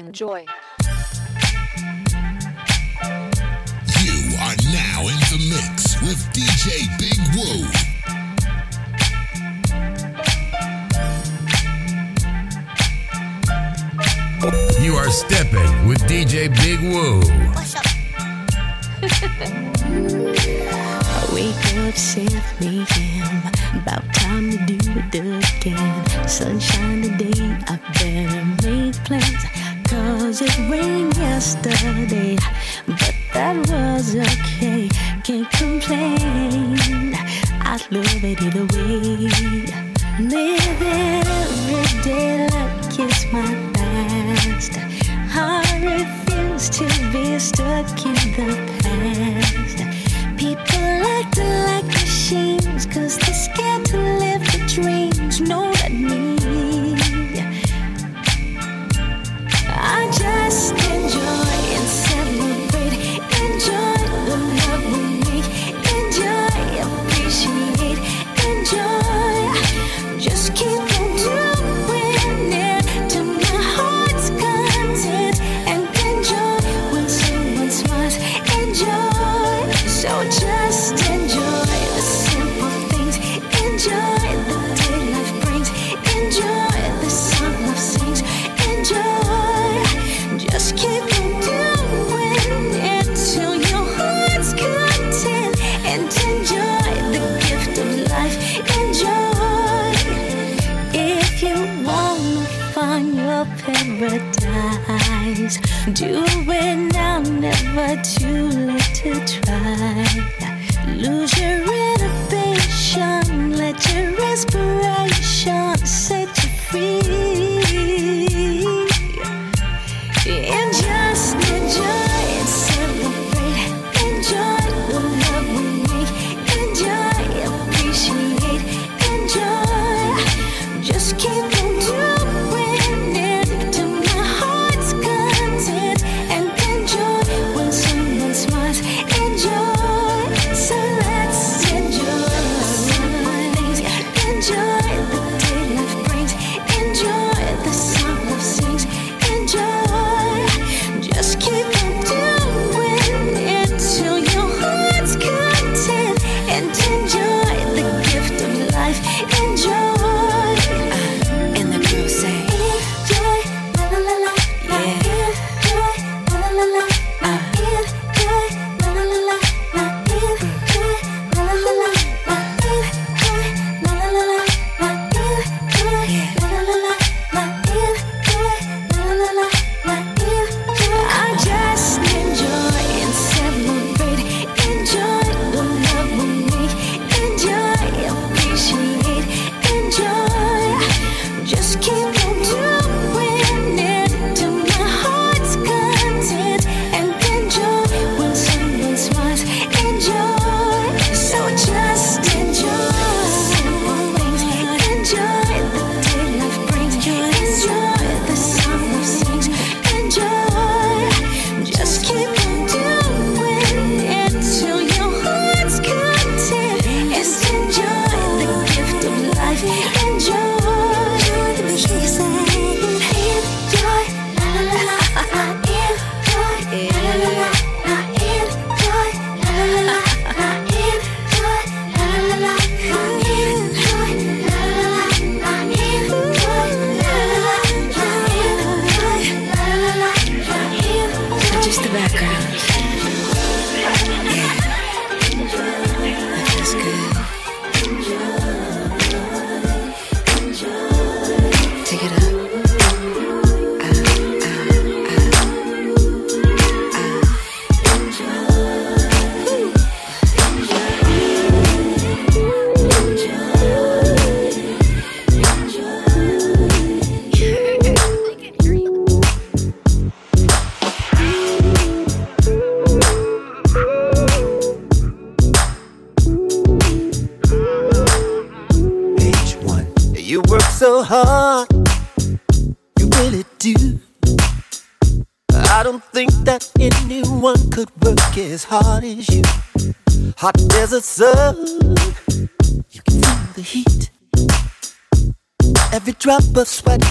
Enjoy. You are now in the mix with DJ Big Woo. You are stepping with DJ Big Woo. Wake up, sent me in. About time to do it again. Sunshine today, I better make plans was it rained yesterday, but that was okay. Can't complain. I love live it either way. Live it every day like it's my last. I refuse to be stuck in the past. People like to like a shame. do.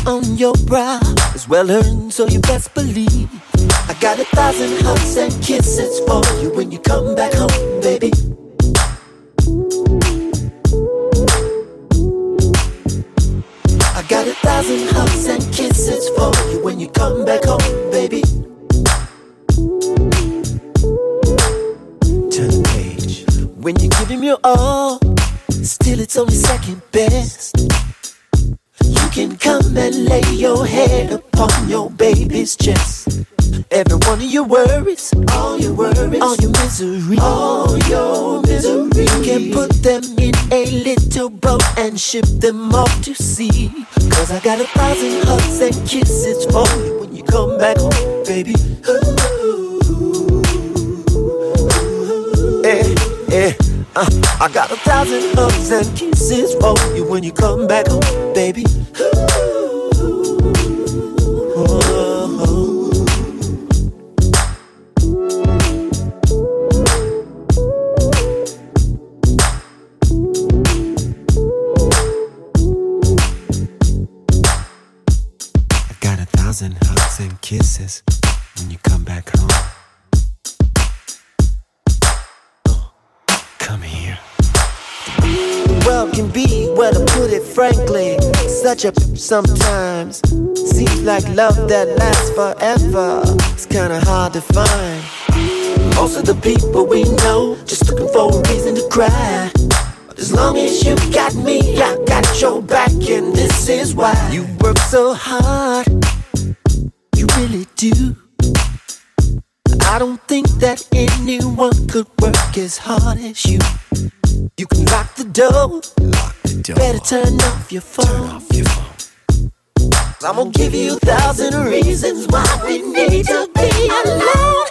On your brow is well earned, so you best believe. I got a thousand hugs and kisses for you when you come back home, baby. I got a thousand hugs and kisses for you when you come back home, baby. Turn the page. When you give him your all, still it's only second best. You can come and lay your head upon your baby's chest. Every one of your worries, all your worries, all your misery, all your misery. You can put them in a little boat and ship them off to sea. Cause I got a thousand hugs and kisses for you when you come back home, baby. Ooh, Eh, eh, uh, I got a thousand hugs and kisses for you when you come back home, baby. thousand hugs and kisses when you come back home. The world can be, well, to put it frankly, such a sometimes. Seems like love that lasts forever. It's kinda hard to find. Most of the people we know just looking for a reason to cry. But as long as you got me, I got your back, and this is why you work so hard you really do. I don't think that anyone could work as hard as you. You can lock the door. Lock the door. Better turn off your phone. Turn off your phone. I'm gonna give you a thousand reasons why we need to be alone.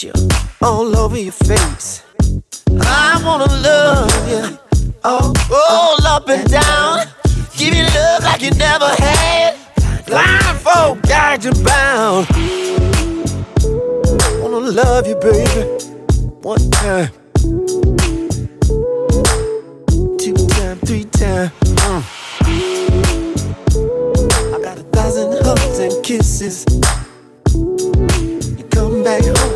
Kiss all over your face. I wanna love you all, all up and down, give you love like you never had. Blindfold, guide you bound wanna love you, baby. One time, two time, three time. Mm. I got a thousand hugs and kisses. You come back home,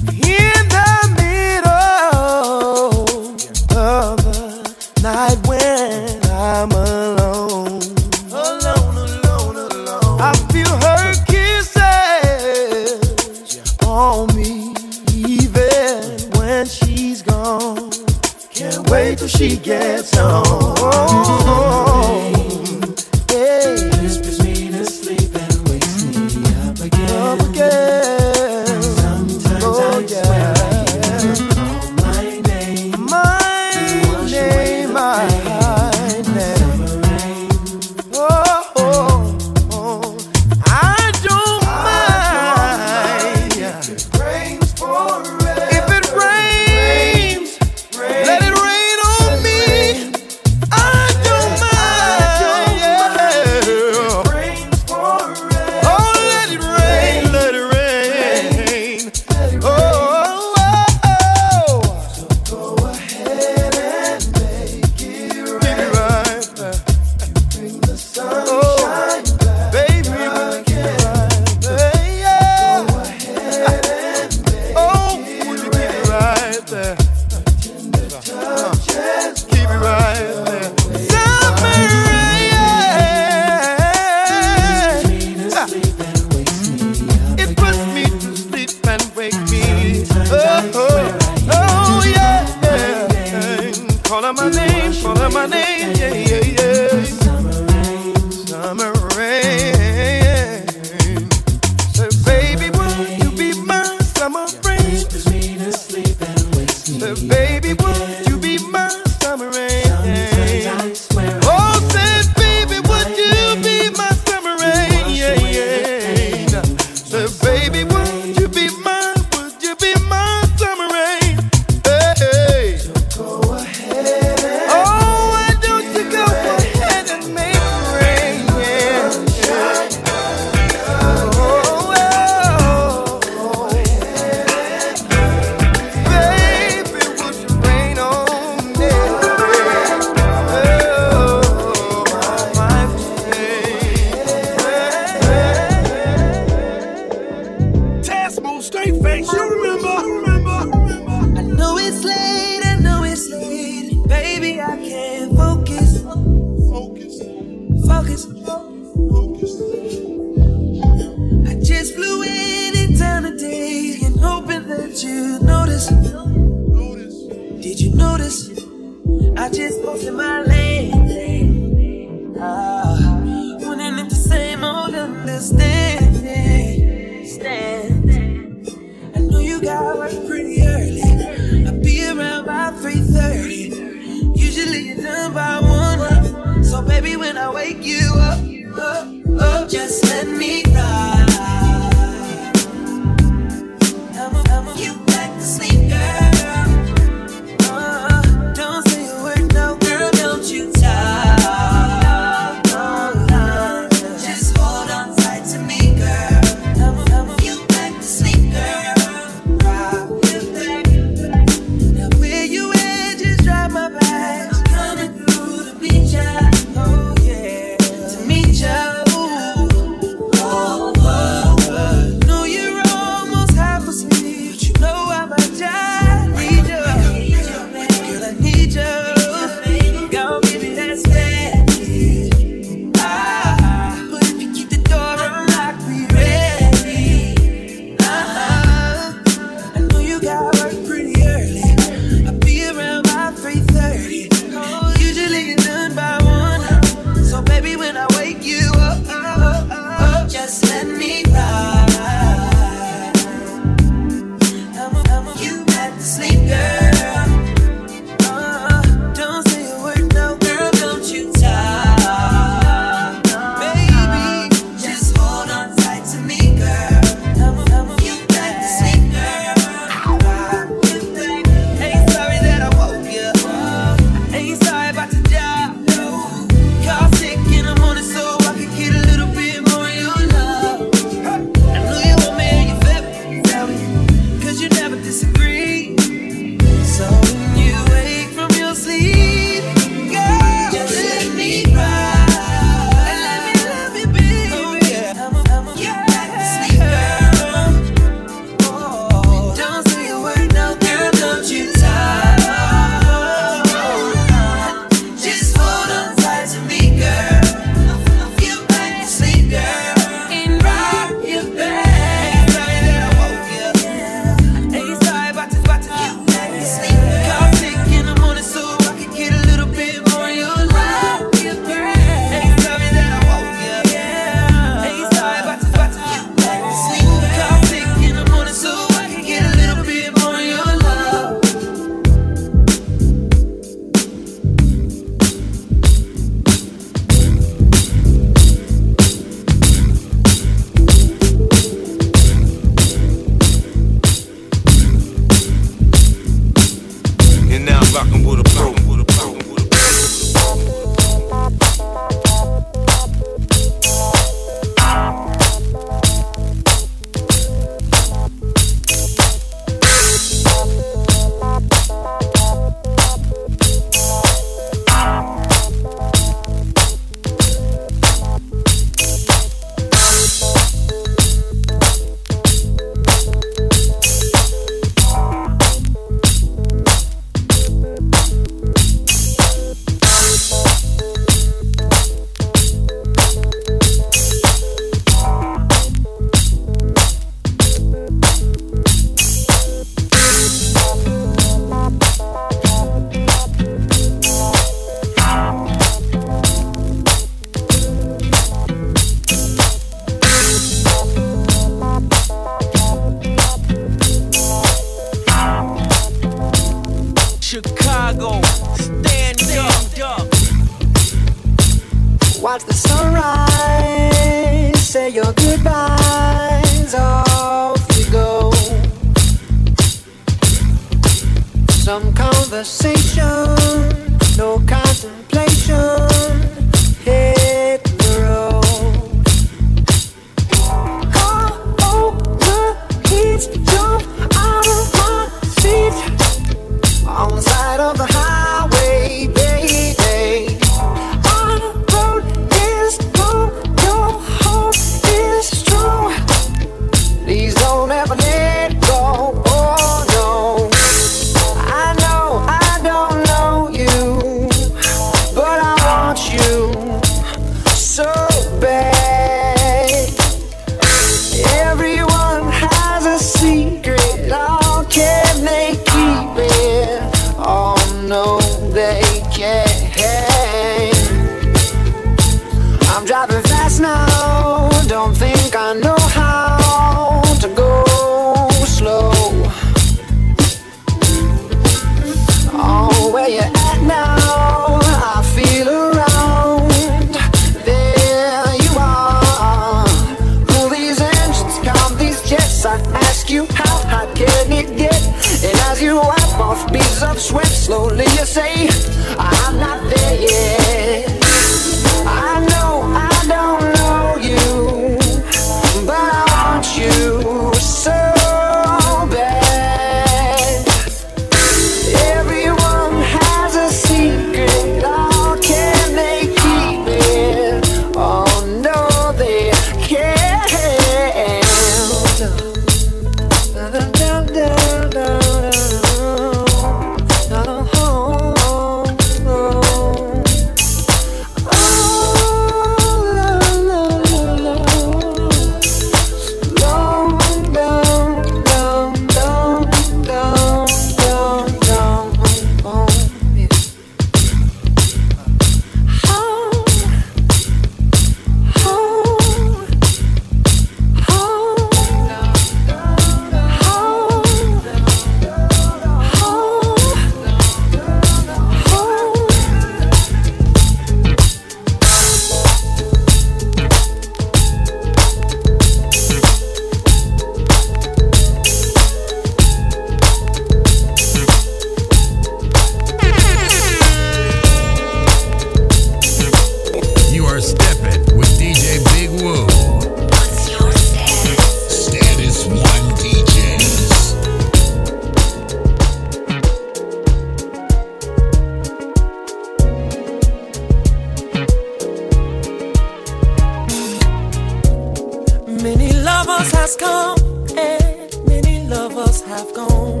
loss has come and many lovers have gone.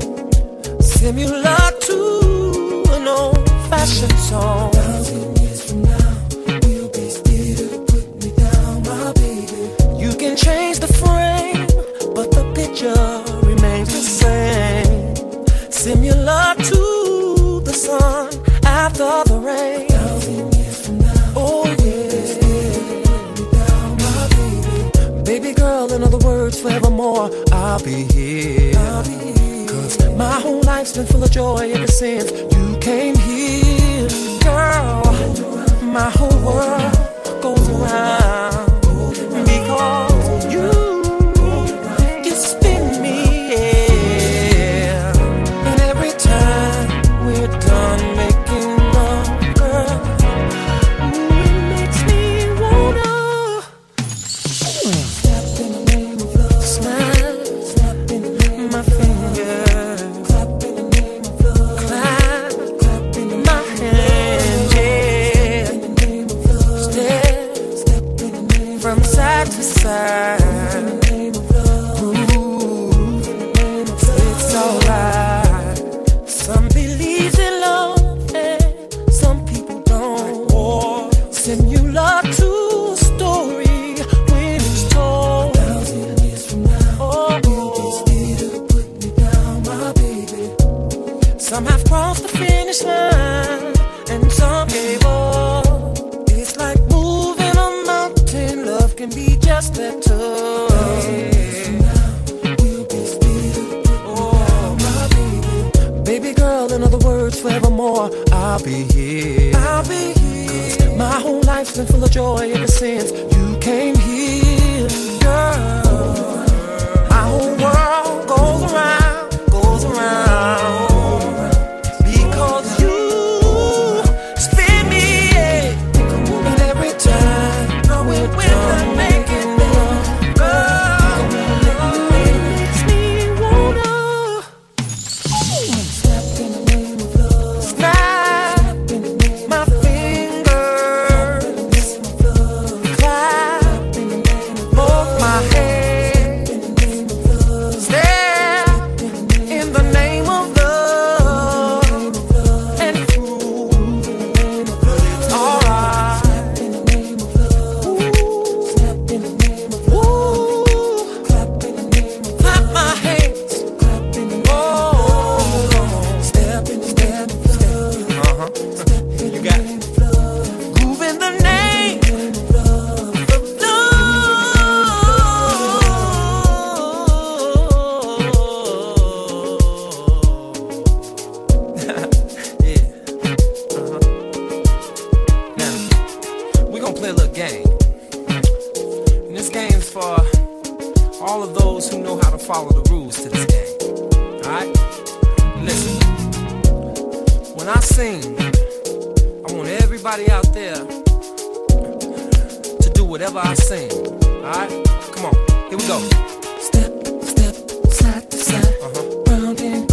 Similar to an old fashioned song. I'll be here. Cause my whole life's been full of joy ever since you came here. Girl, my whole world goes around. step. Baby girl, in other words, forevermore, I'll be here. I'll be here. Cause my whole life's been full of joy ever since you came here. whatever I sing. Alright? Come on, here we go. Step, step, side to side, uh-huh. round and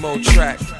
this a Dame Mo track.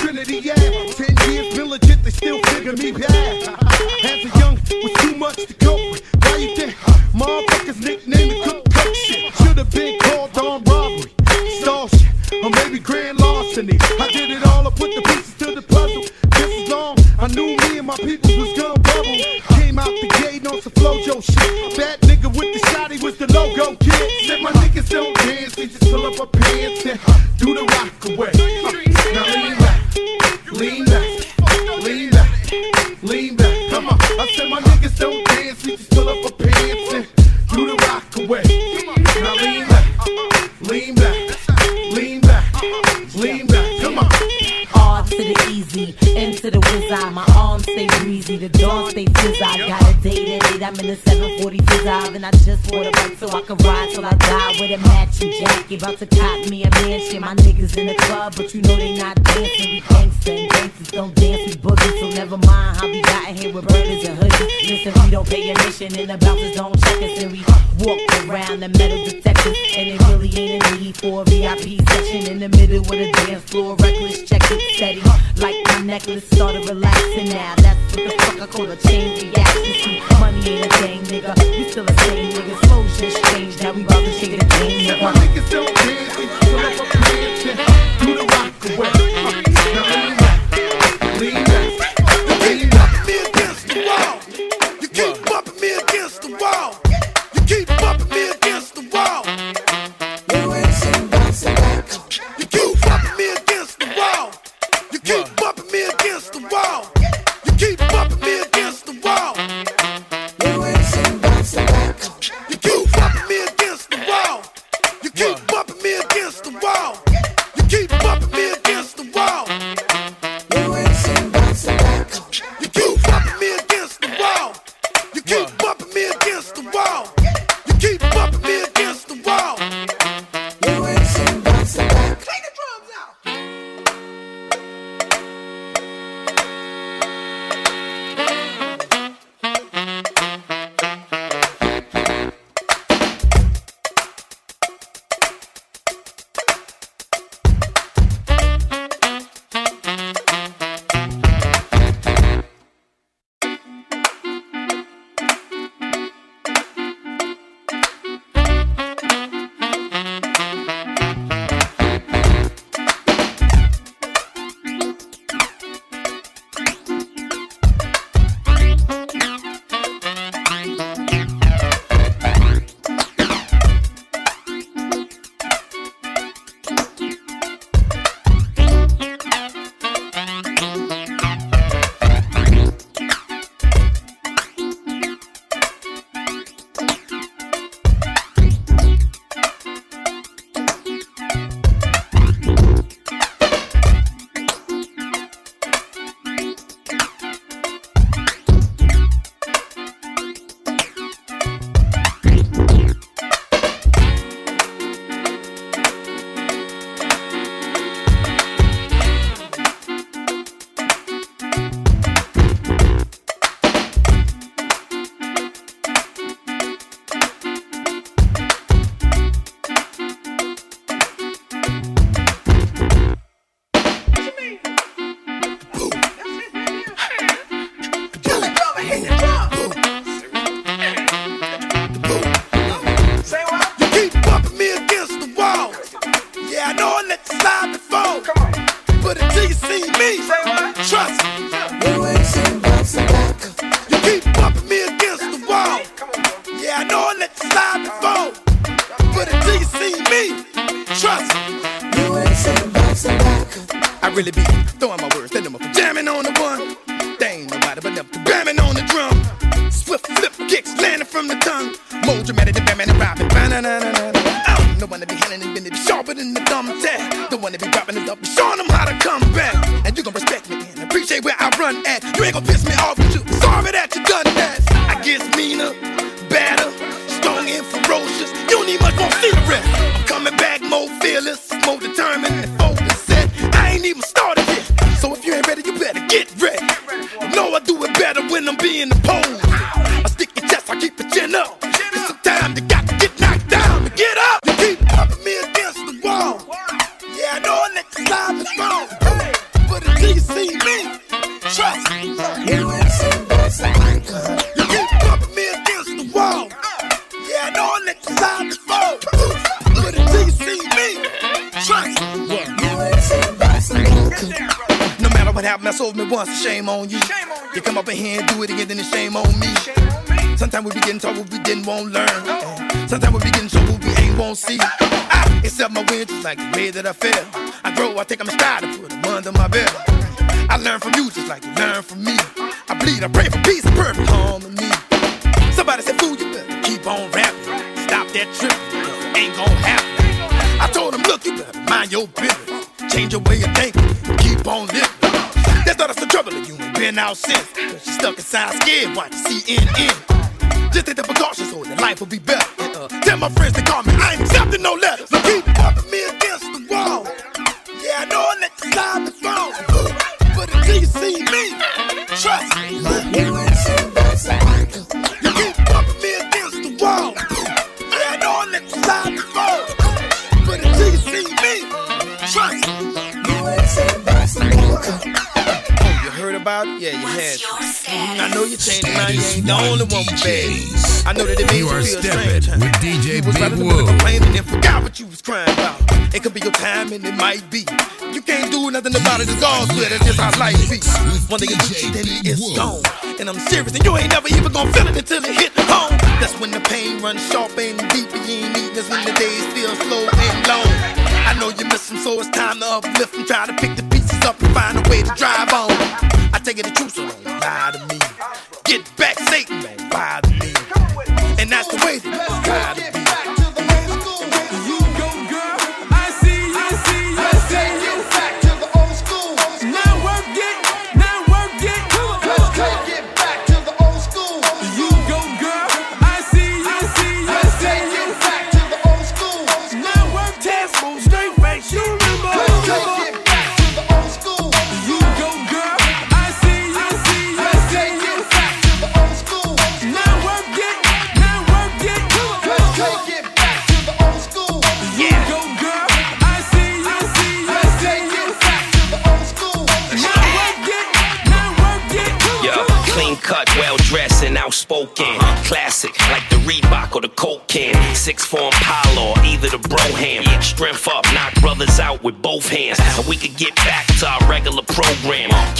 Trinity, yeah. Ten years been legit, they still figure me bad. As a young, was too much to cope with. Why you think motherfuckers nicknamed me cook shit? Should've been called on robbery, stall shit, or maybe grand larceny. I did it all, I put the pieces to the puzzle. This is long, I knew me and my people was gonna bubble. Came out the gate on some Flo-Jo shit. That nigga with the shotty was the logo kid. Said my niggas don't dance, they just fill up our pants and do the rock away. In the 740 fizz and I just bought a bike so I can ride till I die with a matching jacket. About to cop me a mansion. My niggas in the club, but you know they not dancing. We gangsta and gangsters don't dance, we boogie. So never mind how we got here with burners and hoodies. Listen, we don't pay admission and the bouncers don't check us. And we walk around the metal detectors. And it really ain't a need for a VIP section in the middle with a dance floor. Reckless check it steady. Like my necklace started relaxing now. That's what the fuck I call a chain reaction. See, money ain't a thing, nigga. We still the same nigga. Slow just changed. Now we about to shake the game, Said my nigga. niggas don't dance, just fill up our pants do the rock away. Sometimes we be getting told we ain't won't see. Ah, I accept my wins just like the way that I feel. I grow, I take I'm stride and put them under my belt. I learn from you just like you learn from me. I bleed, I pray for peace and perfect harmony. Somebody said, fool, you better keep on rapping. Stop that cause it ain't gon' happen. I told him, look, you better mind your business. Change your way of thinking, keep on living. That's not us the trouble and you ain't been out since. Cause you stuck inside scared, watch CNN. Just take the precautions so that life will be better. Uh, tell my friends to call me, I ain't accepting no letters. So keep pumping me against the wall. Yeah, I know I let you slide the wrong. But until you see me, trust me. You keep pumping me against the wall. Yeah, I know let you slide the wrong. But until you see me, trust me. You ain't you heard about it? Yeah, you had to. Mhm, I know you changed your mind. You ain't the only one with bad. I know that it made You you are feel stepping strange. with DJ You was Big rather than Woo. complaining and forgot what you was crying about. It could be your time and it might be. You can't do nothing about it. It's all will. That's just how life be. One day you do shit, then it's gone. And I'm serious, and you ain't never even gonna feel it until it hit home. That's when the pain runs sharp and deep, and you ain't eating. That's when the days feel slow and long. I know you miss them, so it's time to uplift and try to pick the pieces up and find a way to drive on. Take the truth, so lie to me. Get back, Satan, don't bother me. And that's the way that it's gotta be. You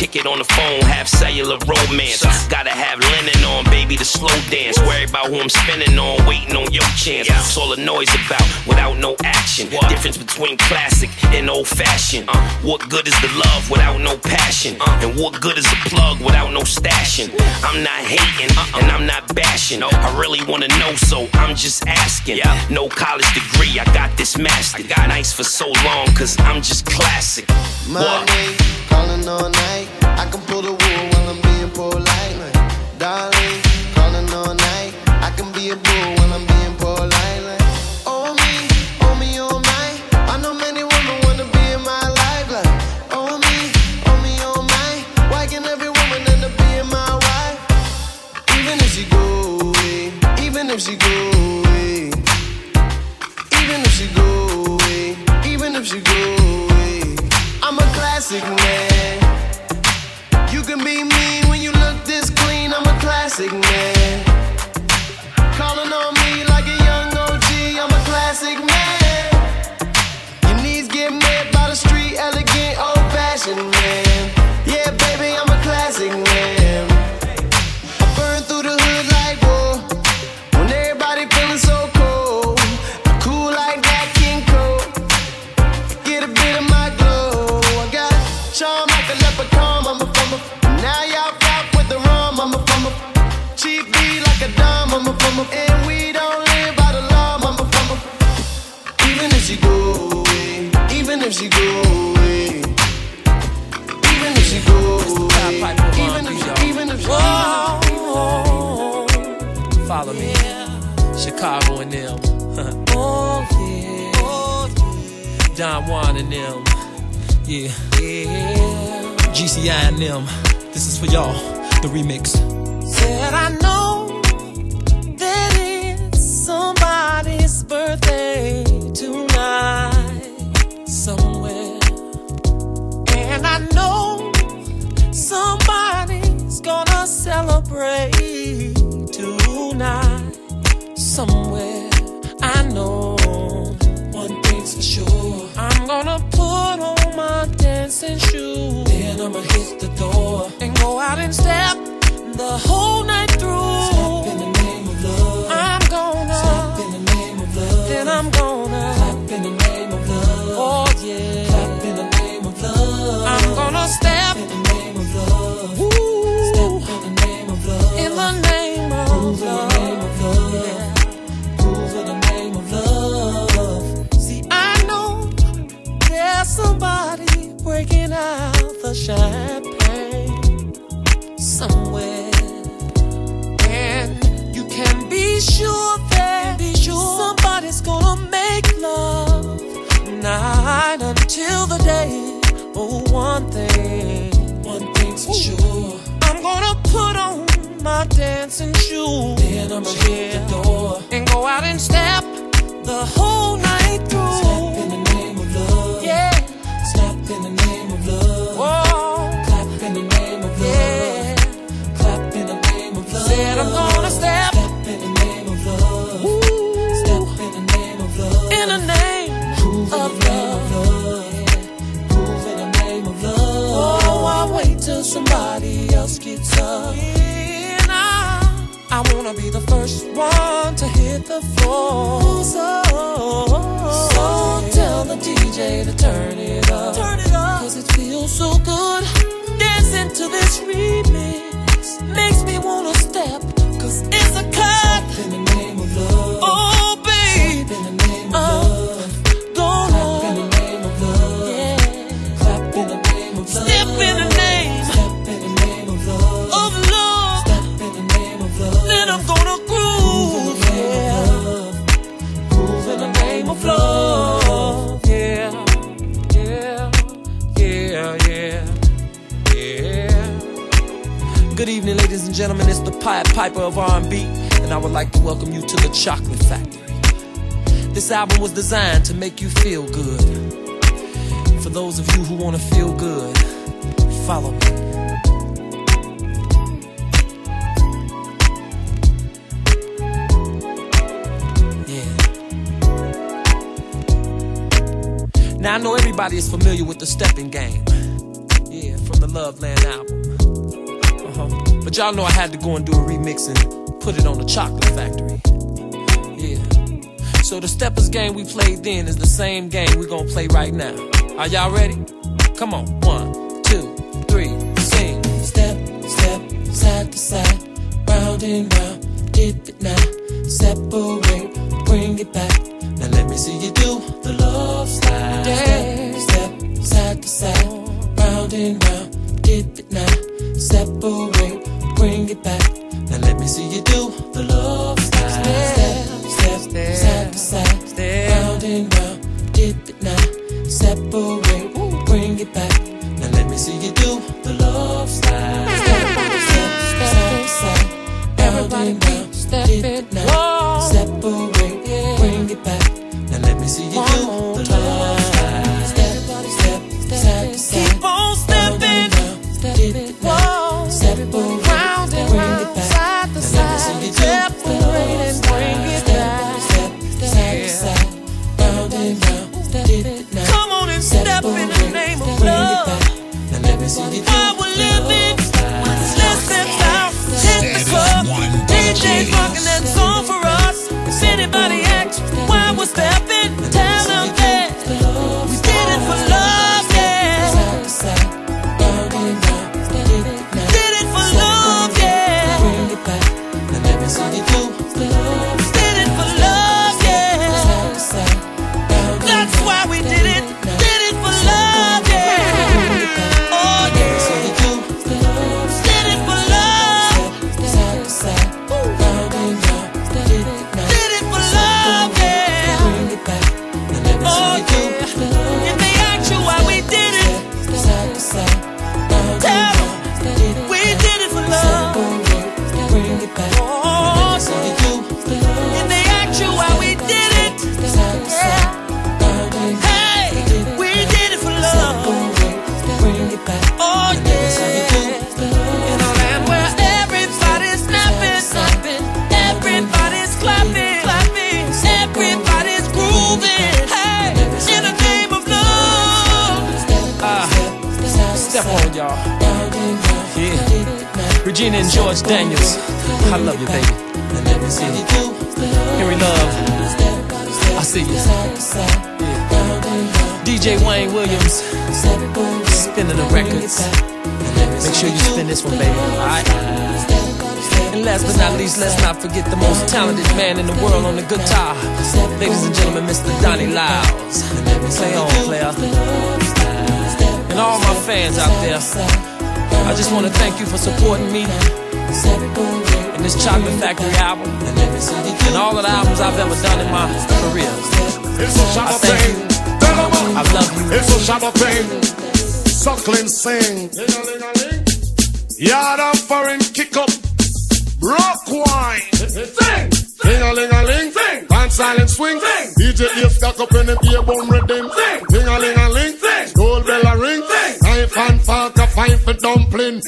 Kick it on the phone, have cellular romance. Gotta have linen on, baby, to slow dance. Worry about who I'm spinning on, waiting on your chance. That's all the noise about, without no action. Difference between classic and old fashioned. What good is the love without no passion? And what good is a plug without no stashing? I'm not hating and I'm not bashing. I really wanna know, so I'm just asking. No college degree, I got this master. Got nice for so long, cause I'm just classic. Monday, calling all night. I can pull the street, elegant, old fashioned man. Until the day. Oh, one thing, one thing's for sure. I'm gonna put on my dancing shoes. Then I'ma hit the door and go out and step the whole night through. Step in the name of love. Yeah. Step in the name till somebody else gets up. I wanna be the first one to hit the floor. So, so tell the DJ to turn it up. Turn it up. Cause it feels so good. Dancing to this remix makes me wanna step. Cause it's a cut. Gentlemen. It's the Pied Piper of R&B, and I would like to welcome you to the Chocolate Factory. This album was designed to make you feel good. For those of you who want to feel good, follow me. Now I know everybody is familiar with the stepping game. Yeah, from the Loveland album. But y'all know I had to go and do a remix and put it on the Chocolate Factory. Yeah. So the steppers game we played then is the same game we gonna play right now. Are y'all ready? Come on. One, two, three, sing. Step, step, side to side, round and round, dip it now, separate, bring it back. Now let me see you do the love slide. Step, step, side to side, round and round, dip it now, separate, it back. Now let me see you do the love do. Last but not least, let's not forget the most talented man in the world on the guitar. Ladies and gentlemen, Mr. Donnie Lyles. Play on, player. And all my fans out there, I just want to thank you for supporting me in this Chocolate Factory album and all of the albums I've ever done in my career. I thank you. I love you. It's a shabba thing. Suckling sing. Yard of foreign kick up. Rock wine. Sing. Ding a ling a ling. Sing. Band silent swing. Sing. DJ Ace got up in the beer bum rhythm. Sing. Ding a ling a ling. Sing. Gold bell a ring. Sing. Knife and fork a fight for dumpling.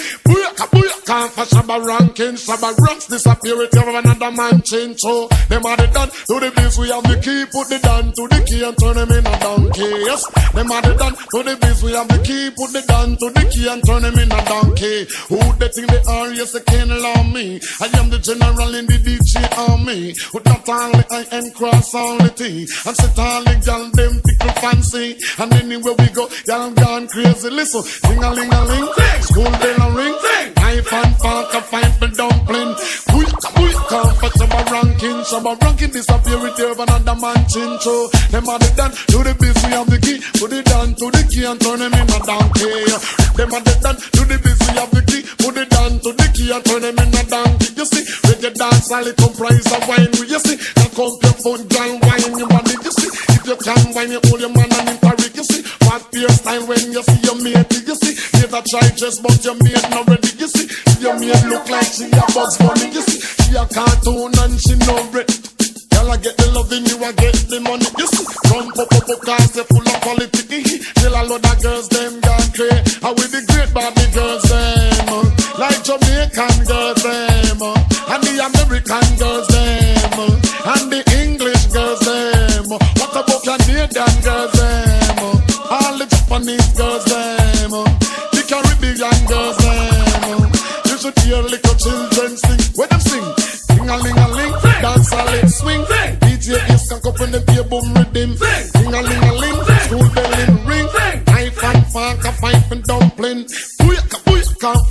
For shabba ranking. Shabba rocks disappear with you another man change. So them are the done to the biz. We have the key. Put the down to the key and turn them in a donkey. Yes. Them are the done to the biz. We have the key. Put the down to the key and turn them in a donkey. Who they think they are? Yes, they can't allow me. I am the general in the DJ army. With not only I and cross all the T. And sit all the gal them tickle fancy. And anywhere we go, y'all gone crazy. Listen, ding a ling a ling, school bell a ring, knife and fork a fight for dumpling. Booyaka booyaka for shabba ranking, shabba ranking disappear with you another man chincho. Them are the done to the we have the key. Put it down to the key and turn them in a donkey. Them are the done to the we have the key. Put it down to the key and turn them in a donkey. You see, reggae dance all it comprise of wine. You see, now come your foot, girl, wine your body. You see, if you can wine, you hold your man and interrick. You see, what beer style when you see your mate. You see, never try just but your mate not ready. You see, your mate look like she a bugs bunny. You see, she a cartoon and she no red. Girl, I get the loving, you I get the money. You see, come pop up cars, they full of quality. Till a lot of girls, them gone crazy. I with the great Barbie girls, them. uh, Like Jamaican girls, them. Children sing. When them sing, ding a ling a ling, dance a ling swing. DJ is cock up when them play boom rhythm. Ding a ling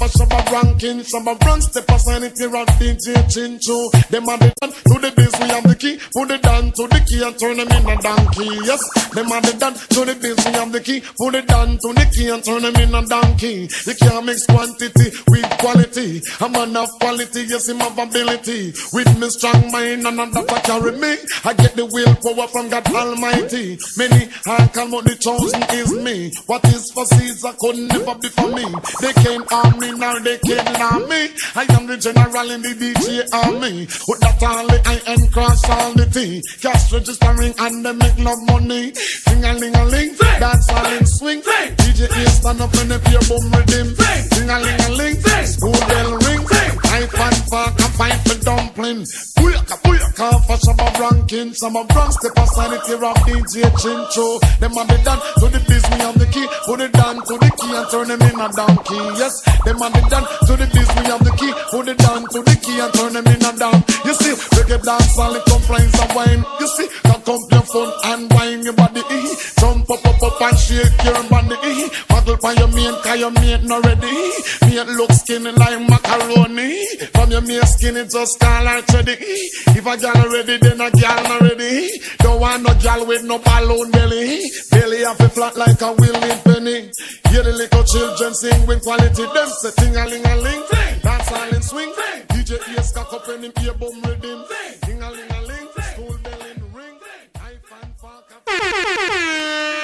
for shabba ranking. Shabba rank step aside if you're a DJ Chincho. Them are the done to the biz, we have the key. Put it down to the key and turn them in a donkey. Yes, them are the done to the biz, we have the key. Put it down to the key and turn them in a donkey. You can't mix quantity with quality. A man of quality, yes, him have ability. With me strong mind and I carry me. I get the willpower from God Almighty. Many called, but the chosen is me. What is for Caesar could never be for me. They can't harm me, now they harm me. I am the general in the DJ army. With that all the I and cross all the T. Cash registering and they make no money. Sing a ling a ling, dance all in swing. DJ is stand up and they play boom rhythm. Sing a ling a ling, school bell ring. Pipe and fork and pipe for dumpling. Booyaka booyaka for shabba ranking. Some of Bronx step it here of DJ Chincho. Them are the done to the biz, we have the key. Put it down to the key and turn them in a donkey. Yes, them are the done to the biz, we have the key. Put it down to the key and turn them in a down. You see, reggae dance all it complains of wine. You see, cock up your phone and wine your body. Jump up, up, up and shake your body. Model for your mate, cause your mate not ready. Mate look skinny like macaroni. From your mere skin, it just can't like ready. If a gal ready, then a gal not ready. Don't want no gal with no balloon belly. Belly have a flat like a willing penny. Hear the little children sing with quality. Them say ting a ling a ling. Dance all in swing. DJ ears cock up and him ear boom rhythm. Ting a ling a ling. School bell in ring. I fan fuck.